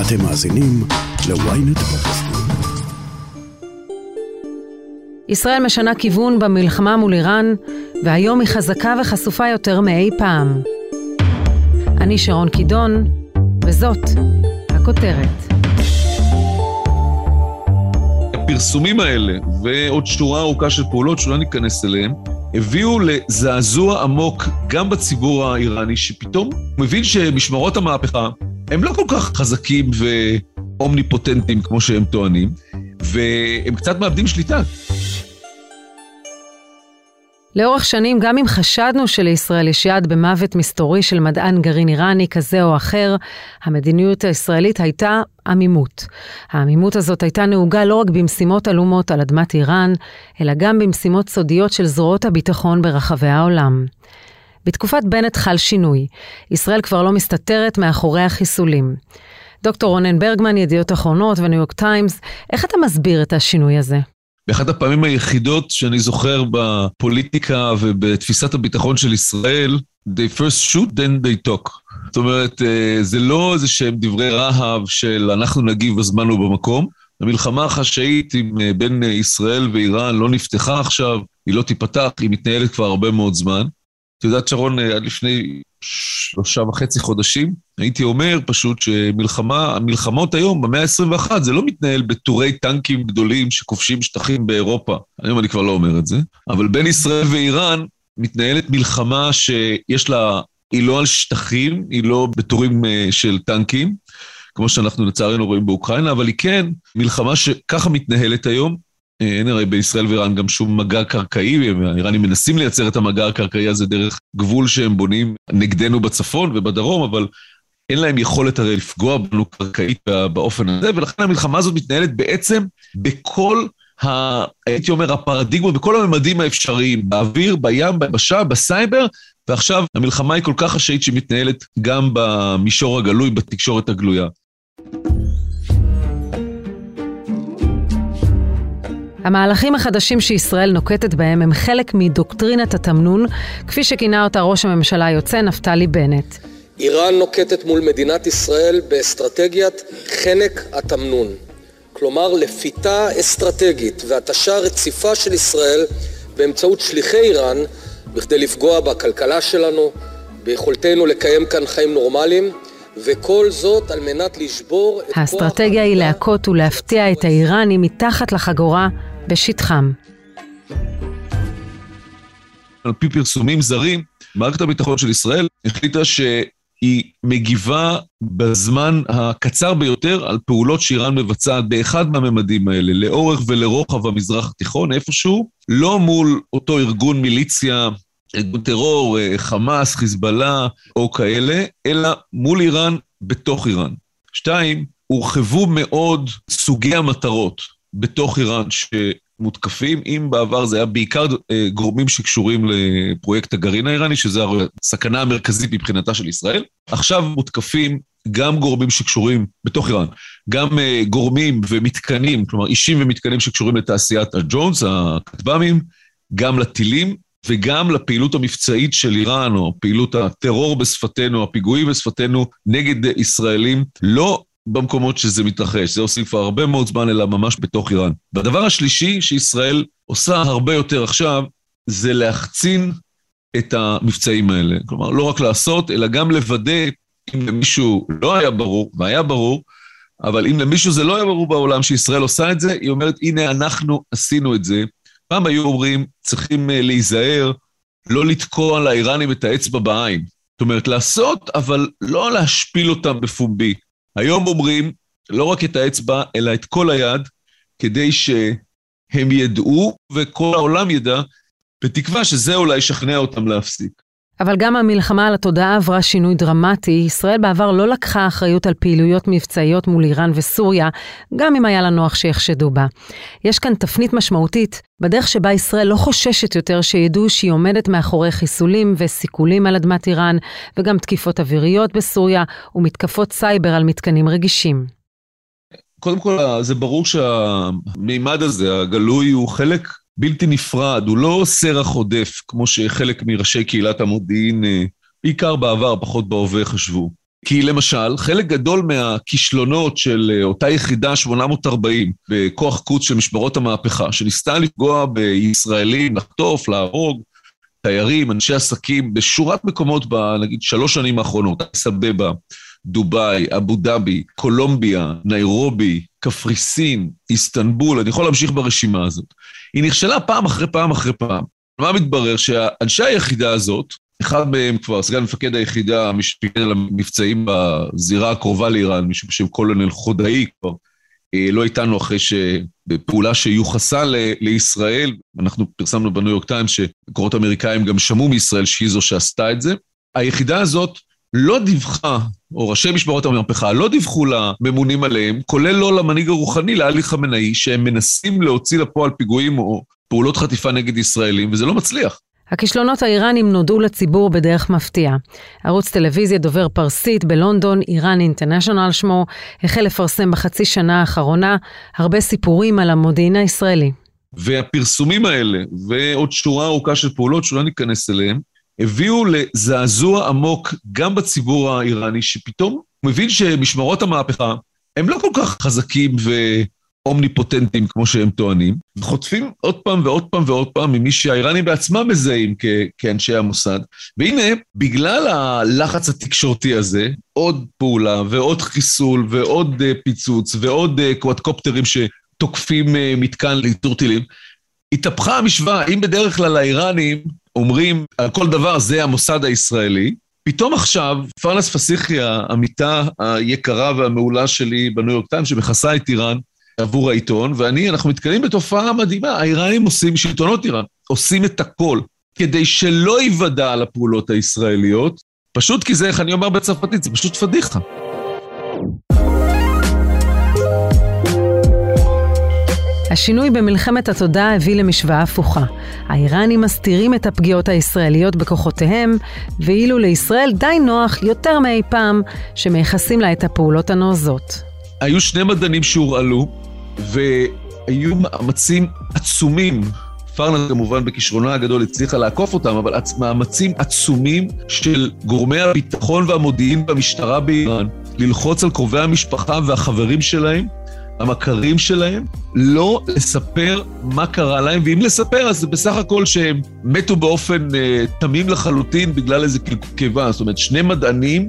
אתם מאזינים ל-ynet. ישראל משנה כיוון במלחמה מול איראן, והיום היא חזקה וחשופה יותר מאי פעם. אני שרון קידון, וזאת הכותרת. הפרסומים האלה ועוד שורה ארוכה של פעולות שלא ניכנס אליהן, הביאו לזעזוע עמוק גם בציבור האיראני, שפתאום מבין שמשמרות המהפכה הם לא כל כך חזקים ואומניפוטנטים כמו שהם טוענים, והם קצת מאבדים שליטה. לאורך שנים, גם אם חשדנו שלישראל יש יד במוות מסתורי של מדען גרעין איראני כזה או אחר, המדיניות הישראלית הייתה עמימות. העמימות הזאת הייתה נהוגה לא רק במשימות עלומות על אדמת איראן, אלא גם במשימות סודיות של זרועות הביטחון ברחבי העולם. בתקופת בנט חל שינוי. ישראל כבר לא מסתתרת מאחורי החיסולים. דוקטור רונן ברגמן, ידיעות אחרונות וניו יורק טיימס, איך אתה מסביר את השינוי הזה? באחת הפעמים היחידות שאני זוכר בפוליטיקה ובתפיסת הביטחון של ישראל, they first shoot, then they talk. זאת אומרת, אה, זה לא איזה שהם דברי רהב של אנחנו נגיב בזמן ובמקום. המלחמה החשאית עם, אה, בין ישראל ואיראן לא נפתחה עכשיו, היא לא תיפתח, היא מתנהלת כבר הרבה מאוד זמן. את יודעת, שרון, אה, עד לפני שלושה וחצי חודשים, הייתי אומר פשוט שמלחמה, המלחמות היום, במאה ה-21, זה לא מתנהל בטורי טנקים גדולים שכובשים שטחים באירופה. היום אני כבר לא אומר את זה. אבל בין ישראל ואיראן מתנהלת מלחמה שיש לה, היא לא על שטחים, היא לא בטורים אה, של טנקים, כמו שאנחנו לצערנו רואים באוקראינה, אבל היא כן מלחמה שככה מתנהלת היום, אין הרי בישראל ואיראן גם שום מגע קרקעי, האיראנים מנסים לייצר את המגע הקרקעי הזה דרך גבול שהם בונים נגדנו בצפון ובדרום, אבל אין להם יכולת הרי לפגוע בנו קרקעית באופן הזה, ולכן המלחמה הזאת מתנהלת בעצם בכל ה... הייתי אומר, הפרדיגמות, בכל הממדים האפשריים, באוויר, בים, ביבשה, בסייבר, ועכשיו המלחמה היא כל כך חשאית שהיא מתנהלת גם במישור הגלוי, בתקשורת הגלויה. המהלכים החדשים שישראל נוקטת בהם הם חלק מדוקטרינת התמנון, כפי שכינה אותה ראש הממשלה היוצא נפתלי בנט. איראן נוקטת מול מדינת ישראל באסטרטגיית חנק התמנון. כלומר, לפיתה אסטרטגית והתשה רציפה של ישראל באמצעות שליחי איראן בכדי לפגוע בכלכלה שלנו, ביכולתנו לקיים כאן חיים נורמליים, וכל זאת על מנת לשבור את כוח... האסטרטגיה היא להכות ולהפתיע את האיראנים מתחת לחגורה בשטחם. על פי פרסומים זרים, מערכת הביטחון של ישראל החליטה שהיא מגיבה בזמן הקצר ביותר על פעולות שאיראן מבצעת באחד מהממדים האלה, לאורך ולרוחב המזרח התיכון, איפשהו, לא מול אותו ארגון מיליציה, ארגון טרור, אה, חמאס, חיזבאללה או כאלה, אלא מול איראן, בתוך איראן. שתיים, הורחבו מאוד סוגי המטרות. בתוך איראן שמותקפים, אם בעבר זה היה בעיקר אה, גורמים שקשורים לפרויקט הגרעין האיראני, שזה הסכנה המרכזית מבחינתה של ישראל, עכשיו מותקפים גם גורמים שקשורים, בתוך איראן, גם אה, גורמים ומתקנים, כלומר אישים ומתקנים שקשורים לתעשיית הג'ונס, הכטב"מים, גם לטילים, וגם לפעילות המבצעית של איראן, או פעילות הטרור בשפתנו, הפיגועים בשפתנו נגד ישראלים, לא במקומות שזה מתרחש. זה כבר הרבה מאוד זמן, אלא ממש בתוך איראן. והדבר השלישי שישראל עושה הרבה יותר עכשיו, זה להחצין את המבצעים האלה. כלומר, לא רק לעשות, אלא גם לוודא, אם למישהו לא היה ברור, והיה ברור, אבל אם למישהו זה לא היה ברור בעולם שישראל עושה את זה, היא אומרת, הנה, אנחנו עשינו את זה. פעם היו אומרים, צריכים אה, להיזהר, לא לתקוע לאיראנים את האצבע בעין. זאת אומרת, לעשות, אבל לא להשפיל אותם בפומבי. היום אומרים לא רק את האצבע, אלא את כל היד, כדי שהם ידעו וכל העולם ידע, בתקווה שזה אולי ישכנע אותם להפסיק. אבל גם המלחמה על התודעה עברה שינוי דרמטי. ישראל בעבר לא לקחה אחריות על פעילויות מבצעיות מול איראן וסוריה, גם אם היה לה נוח שיחשדו בה. יש כאן תפנית משמעותית בדרך שבה ישראל לא חוששת יותר שידעו שהיא עומדת מאחורי חיסולים וסיכולים על אדמת איראן, וגם תקיפות אוויריות בסוריה ומתקפות סייבר על מתקנים רגישים. קודם כל, זה ברור שהמימד הזה, הגלוי, הוא חלק בלתי נפרד, הוא לא סרח עודף, כמו שחלק מראשי קהילת המודיעין, אה, בעיקר בעבר, פחות בהווה, חשבו. כי למשל, חלק גדול מהכישלונות של אה, אותה יחידה 840 בכוח קוץ של משמרות המהפכה, שניסתה לפגוע בישראלים, לחטוף, להרוג, תיירים, אנשי עסקים, בשורת מקומות, נגיד, שלוש שנים האחרונות, אדיס דובאי, אבו דאבי, קולומביה, ניירובי, קפריסין, איסטנבול, אני יכול להמשיך ברשימה הזאת. היא נכשלה פעם אחרי פעם אחרי פעם. מה מתברר? שאנשי היחידה הזאת, אחד מהם כבר סגן מפקד היחידה, מי שפיקד על המבצעים בזירה הקרובה לאיראן, מישהו בשם קולונל חודאי כבר, אה, לא איתנו אחרי שבפעולה שיוחסה לישראל, אנחנו פרסמנו בניו יורק טיימס שמקורות אמריקאים גם שמעו מישראל שהיא זו שעשתה את זה. היחידה הזאת לא דיווחה, או ראשי משמרות המהפכה לא דיווחו לממונים עליהם, כולל לא למנהיג הרוחני, לעלי חמינאי, שהם מנסים להוציא לפועל פיגועים או פעולות חטיפה נגד ישראלים, וזה לא מצליח. הכישלונות האיראנים נודעו לציבור בדרך מפתיעה. ערוץ טלוויזיה דובר פרסית בלונדון, איראן אינטרנשיונל שמו, החל לפרסם בחצי שנה האחרונה הרבה סיפורים על המודיעין הישראלי. והפרסומים האלה, ועוד שורה ארוכה של פעולות שלא ניכנס אליהן, הביאו לזעזוע עמוק גם בציבור האיראני, שפתאום מבין שמשמרות המהפכה הם לא כל כך חזקים ו... אומניפוטנטים, כמו שהם טוענים, חוטפים עוד פעם ועוד פעם ועוד פעם ממי שהאיראנים בעצמם מזהים כ- כאנשי המוסד. והנה, בגלל הלחץ התקשורתי הזה, עוד פעולה ועוד חיסול ועוד uh, פיצוץ ועוד uh, קוואטקופטרים שתוקפים uh, מתקן לאיתור טילים, התהפכה המשוואה. אם בדרך כלל האיראנים אומרים על כל דבר זה המוסד הישראלי, פתאום עכשיו, פרנס פסיכי, העמיתה היקרה והמעולה שלי בניו יורק טיים, שמכסה את איראן, עבור העיתון, ואני, אנחנו מתקדמים בתופעה מדהימה. האיראנים עושים, שלטונות איראן, עושים את הכל כדי שלא ייוודע על הפעולות הישראליות, פשוט כי זה, איך אני אומר בצרפתית, זה פשוט פדיחה. השינוי במלחמת התודעה הביא למשוואה הפוכה. האיראנים מסתירים את הפגיעות הישראליות בכוחותיהם, ואילו לישראל די נוח יותר מאי פעם שמייחסים לה את הפעולות הנועזות. היו שני מדענים שהורעלו, והיו מאמצים עצומים. פרנה כמובן בכישרונה הגדול הצליחה לעקוף אותם, אבל מאמצים עצומים של גורמי הביטחון והמודיעין במשטרה באיראן ללחוץ על קרובי המשפחה והחברים שלהם, המכרים שלהם, לא לספר מה קרה להם, ואם לספר אז זה בסך הכל שהם מתו באופן uh, תמים לחלוטין בגלל איזה קיבה. זאת אומרת, שני מדענים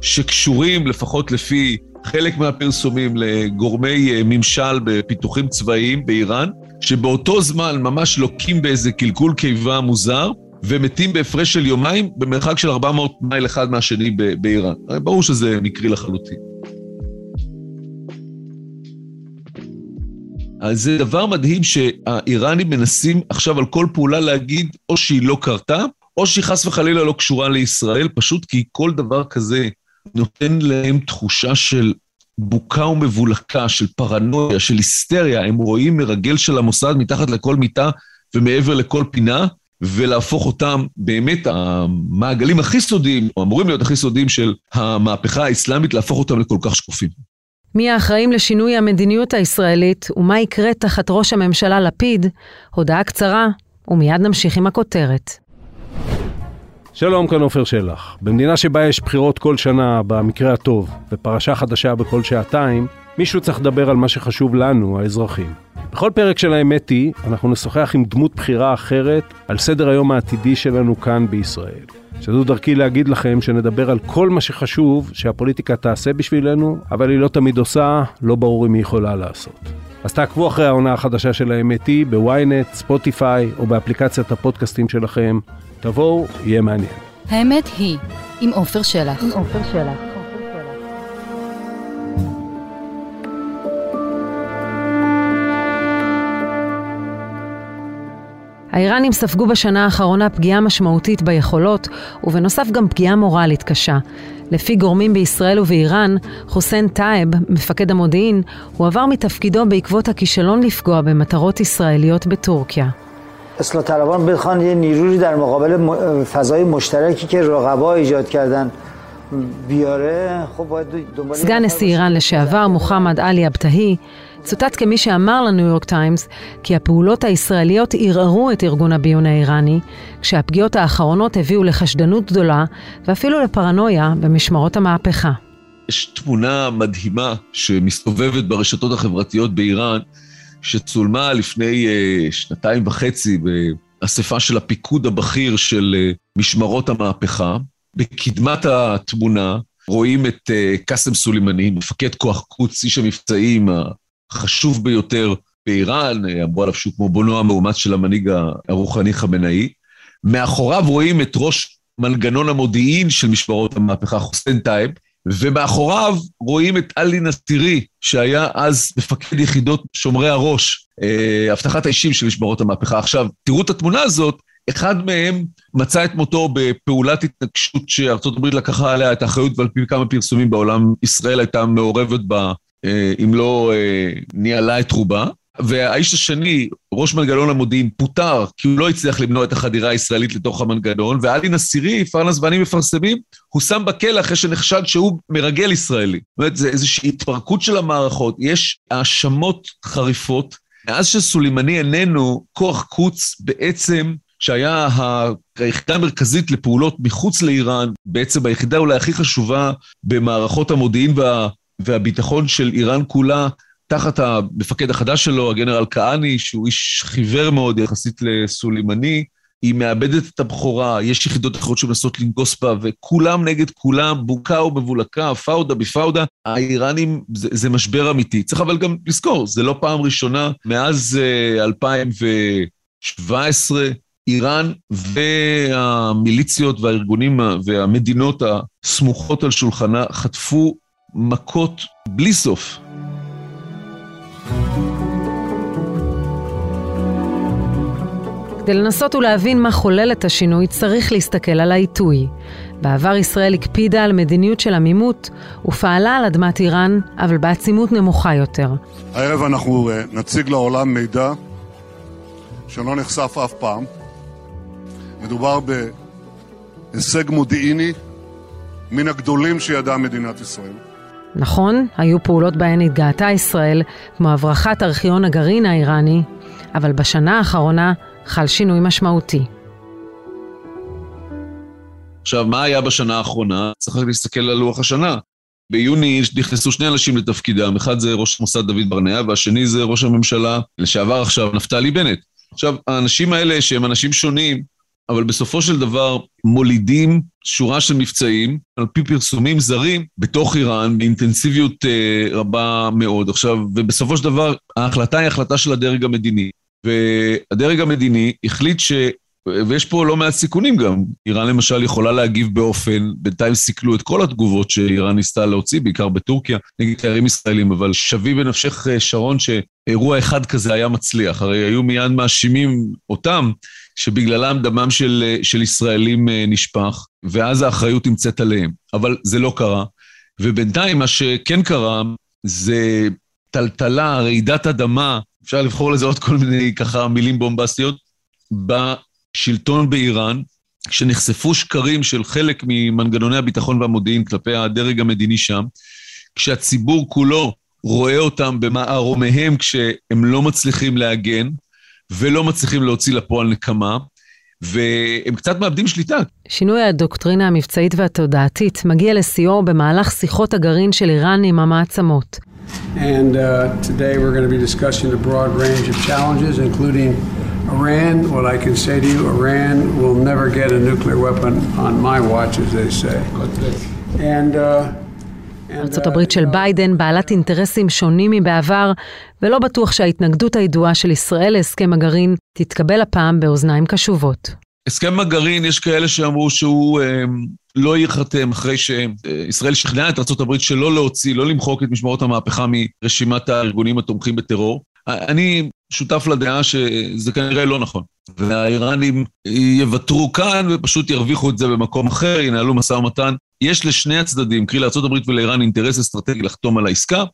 שקשורים, לפחות לפי חלק מהפרסומים לגורמי אה, ממשל בפיתוחים צבאיים באיראן, שבאותו זמן ממש לוקים באיזה קלקול קיבה מוזר, ומתים בהפרש של יומיים במרחק של 400 מייל אחד מהשני באיראן. ברור שזה מקרי לחלוטין. אז זה דבר מדהים שהאיראנים מנסים עכשיו על כל פעולה להגיד או שהיא לא קרתה, או שהיא חס וחלילה לא קשורה לישראל, פשוט כי כל דבר כזה נותן להם תחושה של בוקה ומבולקה, של פרנויה, של היסטריה. הם רואים מרגל של המוסד מתחת לכל מיטה ומעבר לכל פינה, ולהפוך אותם באמת המעגלים הכי סודיים, או אמורים להיות הכי סודיים של המהפכה האסלאמית, להפוך אותם לכל כך שקופים. מי האחראים לשינוי המדיניות הישראלית ומה יקרה תחת ראש הממשלה לפיד? הודעה קצרה, ומיד נמשיך עם הכותרת. שלום, כאן עופר שלח. במדינה שבה יש בחירות כל שנה, במקרה הטוב, ופרשה חדשה בכל שעתיים, מישהו צריך לדבר על מה שחשוב לנו, האזרחים. בכל פרק של האמת היא, אנחנו נשוחח עם דמות בחירה אחרת על סדר היום העתידי שלנו כאן בישראל. שזו דרכי להגיד לכם שנדבר על כל מה שחשוב שהפוליטיקה תעשה בשבילנו, אבל היא לא תמיד עושה, לא ברור אם היא יכולה לעשות. אז תעקבו אחרי העונה החדשה של האמת היא בוויינט, ספוטיפיי או באפליקציית הפודקאסטים שלכם. תבואו, יהיה מעניין. האמת היא, עם עופר שלח. עם עופר שלח. האיראנים ספגו בשנה האחרונה פגיעה משמעותית ביכולות, ובנוסף גם פגיעה מורלית קשה. לפי גורמים בישראל ובאיראן, חוסיין טייב, מפקד המודיעין, הועבר מתפקידו בעקבות הכישלון לפגוע במטרות ישראליות בטורקיה. اصلاح طلبان بخوان یه نیروی در مقابل فضای مشترکی که رقبا ایجاد کردن סגן נשיא איראן לשעבר, מוחמד עלי אבטהי, צוטט כמי שאמר לניו יורק טיימס כי הפעולות הישראליות ערערו את ארגון הביון האיראני, כשהפגיעות האחרונות הביאו לחשדנות גדולה ואפילו לפרנויה במשמרות המהפכה. יש תמונה מדהימה שמסתובבת ברשתות החברתיות באיראן, שצולמה לפני uh, שנתיים וחצי באספה של הפיקוד הבכיר של uh, משמרות המהפכה. בקדמת התמונה רואים את uh, קאסם סולימני, מפקד כוח קוץ, איש המבצעים החשוב ביותר באיראן, אמרו עליו שהוא כמו בונו המאומץ של המנהיג הרוחני ח'אמנאי. מאחוריו רואים את ראש מנגנון המודיעין של משמרות המהפכה, חוסיין טייב, ומאחוריו רואים את עלי נסירי, שהיה אז מפקד יחידות שומרי הראש, אה, אבטחת האישים של משמרות המהפכה. עכשיו, תראו את התמונה הזאת, אחד מהם מצא את מותו בפעולת התנגשות שארצות הברית לקחה עליה את האחריות, ועל פי כמה פרסומים בעולם, ישראל הייתה מעורבת בה, אה, אם לא אה, ניהלה את רובה. והאיש השני, ראש מנגנון המודיעין, פוטר כי הוא לא הצליח למנוע את החדירה הישראלית לתוך המנגנון, ועלי נסירי, פרנס ואני מפרסמים, הוא שם בכלא אחרי שנחשד שהוא מרגל ישראלי. זאת אומרת, זה איזושהי התפרקות של המערכות, יש האשמות חריפות. מאז שסולימני איננו, כוח קוץ בעצם, שהיה היחידה המרכזית לפעולות מחוץ לאיראן, בעצם היחידה אולי הכי חשובה במערכות המודיעין וה, והביטחון של איראן כולה, תחת המפקד החדש שלו, הגנרל כהני, שהוא איש חיוור מאוד יחסית לסולימני, היא מאבדת את הבכורה, יש יחידות אחרות שמנסות לנגוס בה, וכולם נגד כולם, בוקה ומבולקה, פאודה בפאודה. האיראנים, זה, זה משבר אמיתי. צריך אבל גם לזכור, זה לא פעם ראשונה, מאז uh, 2017, איראן והמיליציות והארגונים והמדינות הסמוכות על שולחנה חטפו מכות בלי סוף. כדי לנסות ולהבין מה חולל את השינוי, צריך להסתכל על העיתוי. בעבר ישראל הקפידה על מדיניות של עמימות ופעלה על אדמת איראן, אבל בעצימות נמוכה יותר. הערב אנחנו uh, נציג לעולם מידע שלא נחשף אף פעם. מדובר בהישג מודיעיני מן הגדולים שידעה מדינת ישראל. נכון, היו פעולות בהן התגאתה ישראל, כמו הברחת ארכיון הגרעין האיראני, אבל בשנה האחרונה חל שינוי משמעותי. עכשיו, מה היה בשנה האחרונה? צריך רק להסתכל על לוח השנה. ביוני נכנסו שני אנשים לתפקידם, אחד זה ראש המוסד דוד ברנע, והשני זה ראש הממשלה לשעבר עכשיו, נפתלי בנט. עכשיו, האנשים האלה, שהם אנשים שונים, אבל בסופו של דבר מולידים שורה של מבצעים, על פי פרסומים זרים, בתוך איראן, באינטנסיביות אה, רבה מאוד. עכשיו, ובסופו של דבר, ההחלטה היא החלטה של הדרג המדיני. והדרג המדיני החליט ש... ויש פה לא מעט סיכונים גם. איראן למשל יכולה להגיב באופן, בינתיים סיכלו את כל התגובות שאיראן ניסתה להוציא, בעיקר בטורקיה, נגד תיירים ישראלים, אבל שווי בנפשך, שרון, שאירוע אחד כזה היה מצליח. הרי היו מיד מאשימים אותם שבגללם דמם של, של ישראלים נשפך, ואז האחריות נמצאת עליהם. אבל זה לא קרה. ובינתיים מה שכן קרה זה טלטלה, רעידת אדמה, אפשר לבחור לזה עוד כל מיני ככה מילים בומבסטיות, בשלטון באיראן, כשנחשפו שקרים של חלק ממנגנוני הביטחון והמודיעין כלפי הדרג המדיני שם, כשהציבור כולו רואה אותם במערומיהם כשהם לא מצליחים להגן ולא מצליחים להוציא לפועל נקמה, והם קצת מאבדים שליטה. שינוי הדוקטרינה המבצעית והתודעתית מגיע לשיאו במהלך שיחות הגרעין של איראן עם המעצמות. And uh, today we're going to be discussing a broad range of challenges, including Iran. What I can say to you, Iran will never get a nuclear weapon on my watch, as they say. And... Uh, ארצות הברית של ביידן בעלת אינטרסים שונים מבעבר, ולא בטוח שההתנגדות הידועה של ישראל להסכם הגרעין תתקבל הפעם באוזניים קשובות. הסכם הגרעין, יש כאלה שאמרו שהוא אה, לא ייחתם אחרי שישראל שכנעה את ארה"ב שלא להוציא, לא למחוק את משמרות המהפכה מרשימת הארגונים התומכים בטרור. אני שותף לדעה שזה כנראה לא נכון. והאיראנים יוותרו כאן ופשוט ירוויחו את זה במקום אחר, ינהלו משא ומתן. יש לשני הצדדים, קרי לארה"ב ולאיראן, אינטרס אסטרטגי לחתום על העסקה,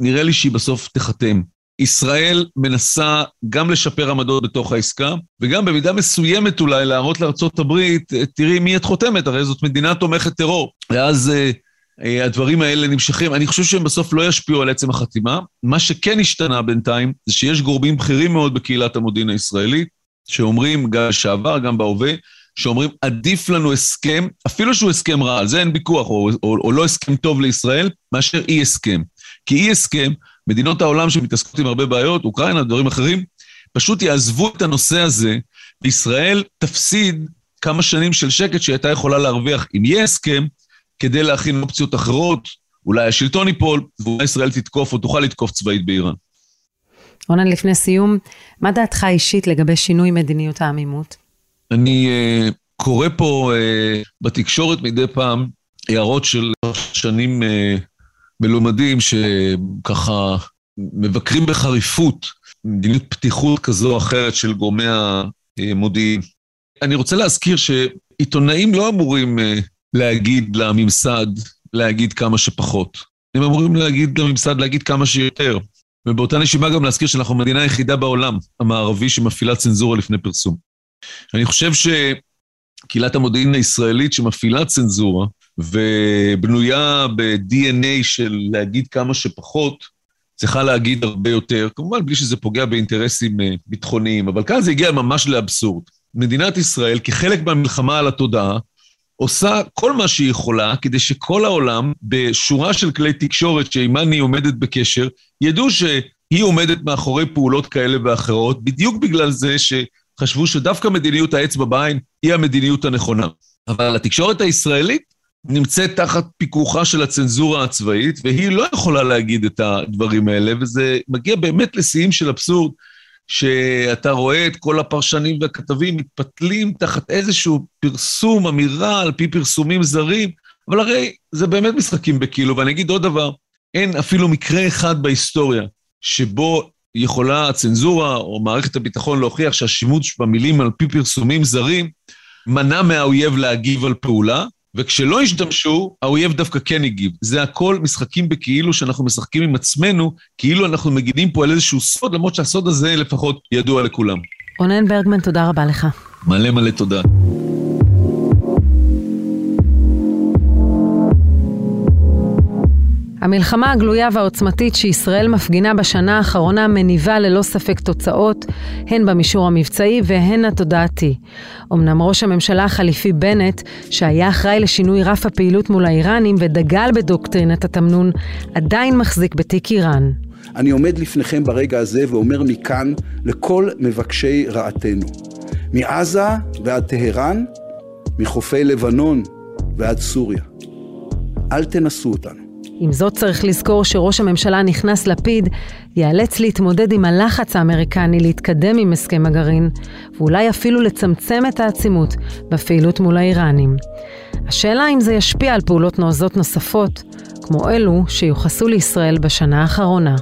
ונראה לי שהיא בסוף תיחתם. ישראל מנסה גם לשפר עמדות בתוך העסקה, וגם במידה מסוימת אולי להראות לארצות הברית, תראי מי את חותמת, הרי זאת מדינה תומכת טרור. ואז אה, אה, הדברים האלה נמשכים. אני חושב שהם בסוף לא ישפיעו על עצם החתימה. מה שכן השתנה בינתיים, זה שיש גורמים בכירים מאוד בקהילת המודיעין הישראלית, שאומרים, גם לשעבר, גם בהווה, שאומרים, עדיף לנו הסכם, אפילו שהוא הסכם רע, על זה אין ויכוח, או, או, או לא הסכם טוב לישראל, מאשר אי הסכם. כי אי הסכם, מדינות העולם שמתעסקות עם הרבה בעיות, אוקראינה, דברים אחרים, פשוט יעזבו את הנושא הזה, וישראל תפסיד כמה שנים של שקט שהיא הייתה יכולה להרוויח אם יהיה הסכם, כדי להכין אופציות אחרות, אולי השלטון ייפול, ואולי ישראל תתקוף או תוכל לתקוף צבאית באיראן. רונן, לפני סיום, מה דעתך אישית לגבי שינוי מדיניות העמימות? אני uh, קורא פה uh, בתקשורת מדי פעם הערות של שנים uh, מלומדים שככה מבקרים בחריפות מדיניות פתיחות כזו או אחרת של גורמי המודיעין. אני רוצה להזכיר שעיתונאים לא אמורים uh, להגיד לממסד להגיד כמה שפחות. הם אמורים להגיד לממסד להגיד כמה שיותר. ובאותה נשימה גם להזכיר שאנחנו המדינה היחידה בעולם המערבי שמפעילה צנזורה לפני פרסום. אני חושב שקהילת המודיעין הישראלית שמפעילה צנזורה ובנויה ב-DNA של להגיד כמה שפחות, צריכה להגיד הרבה יותר, כמובן בלי שזה פוגע באינטרסים אה, ביטחוניים, אבל כאן זה הגיע ממש לאבסורד. מדינת ישראל, כחלק מהמלחמה על התודעה, עושה כל מה שהיא יכולה כדי שכל העולם, בשורה של כלי תקשורת שעימן היא עומדת בקשר, ידעו שהיא עומדת מאחורי פעולות כאלה ואחרות, בדיוק בגלל זה שחשבו שדווקא מדיניות האצבע בעין היא המדיניות הנכונה. אבל התקשורת הישראלית נמצאת תחת פיקוחה של הצנזורה הצבאית, והיא לא יכולה להגיד את הדברים האלה, וזה מגיע באמת לשיאים של אבסורד. שאתה רואה את כל הפרשנים והכתבים מתפתלים תחת איזשהו פרסום, אמירה על פי פרסומים זרים, אבל הרי זה באמת משחקים בכאילו. ואני אגיד עוד דבר, אין אפילו מקרה אחד בהיסטוריה שבו יכולה הצנזורה או מערכת הביטחון להוכיח שהשימוש במילים על פי פרסומים זרים מנע מהאויב להגיב על פעולה, וכשלא השתמשו, האויב דווקא כן הגיב. זה הכל משחקים בכאילו שאנחנו משחקים עם עצמנו, כאילו אנחנו מגינים פה על איזשהו סוד, למרות שהסוד הזה לפחות ידוע לכולם. רונן ברגמן, תודה רבה לך. מלא מלא תודה. המלחמה הגלויה והעוצמתית שישראל מפגינה בשנה האחרונה מניבה ללא ספק תוצאות, הן במישור המבצעי והן התודעתי. אמנם ראש הממשלה החליפי בנט, שהיה אחראי לשינוי רף הפעילות מול האיראנים ודגל בדוקטרינת התמנון, עדיין מחזיק בתיק איראן. אני עומד לפניכם ברגע הזה ואומר מכאן לכל מבקשי רעתנו, מעזה ועד טהרן, מחופי לבנון ועד סוריה. אל תנסו אותנו. עם זאת צריך לזכור שראש הממשלה הנכנס לפיד ייאלץ להתמודד עם הלחץ האמריקני להתקדם עם הסכם הגרעין, ואולי אפילו לצמצם את העצימות בפעילות מול האיראנים. השאלה אם זה ישפיע על פעולות נועזות נוספות, כמו אלו שיוחסו לישראל בשנה האחרונה.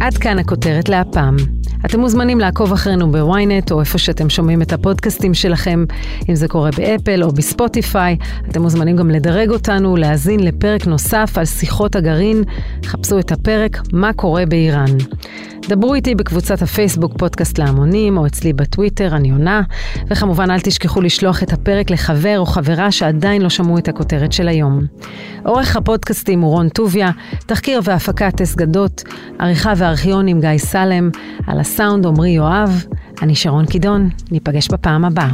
עד כאן הכותרת להפעם. אתם מוזמנים לעקוב אחרינו בוויינט או איפה שאתם שומעים את הפודקאסטים שלכם, אם זה קורה באפל או בספוטיפיי. אתם מוזמנים גם לדרג אותנו, להאזין לפרק נוסף על שיחות הגרעין. חפשו את הפרק "מה קורה באיראן". דברו איתי בקבוצת הפייסבוק פודקאסט להמונים, או אצלי בטוויטר, אני עונה, וכמובן אל תשכחו לשלוח את הפרק לחבר או חברה שעדיין לא שמעו את הכותרת של היום. עורך הפודקאסטים הוא רון טוביה, תחקיר והפקה טס גדות, עריכה וארכיון עם גיא סלם, על הסאונד עמרי יואב, אני שרון קידון, ניפגש בפעם הבאה.